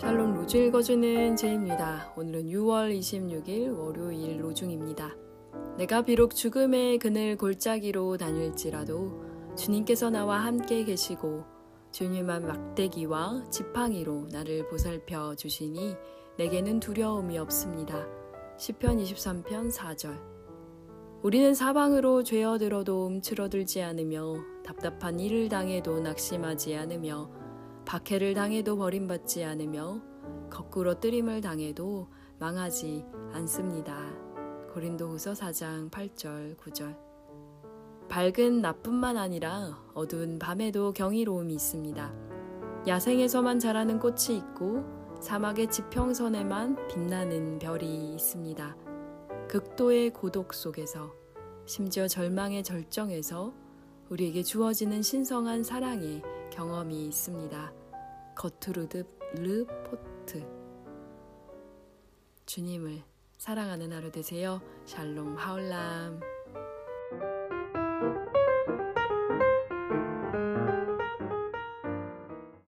샬롬 로주 읽어주는 제입니다. 오늘은 6월 26일 월요일 로중입니다. 내가 비록 죽음의 그늘 골짜기로 다닐지라도 주님께서 나와 함께 계시고 주님만 막대기와 지팡이로 나를 보살펴 주시니 내게는 두려움이 없습니다. 시편 23편 4절 우리는 사방으로 죄어들어도 움츠러들지 않으며 답답한 일을 당해도 낙심하지 않으며 박해를 당해도 버림받지 않으며 거꾸로 뜨림을 당해도 망하지 않습니다. 고린도후서 4장 8절 9절 밝은 낮뿐만 아니라 어두운 밤에도 경이로움이 있습니다. 야생에서만 자라는 꽃이 있고 사막의 지평선에만 빛나는 별이 있습니다. 극도의 고독 속에서 심지어 절망의 절정에서 우리에게 주어지는 신성한 사랑의 경험이 있습니다. 거트루드 르포트 주님을 사랑하는 하루 되세요. 샬롬 하울람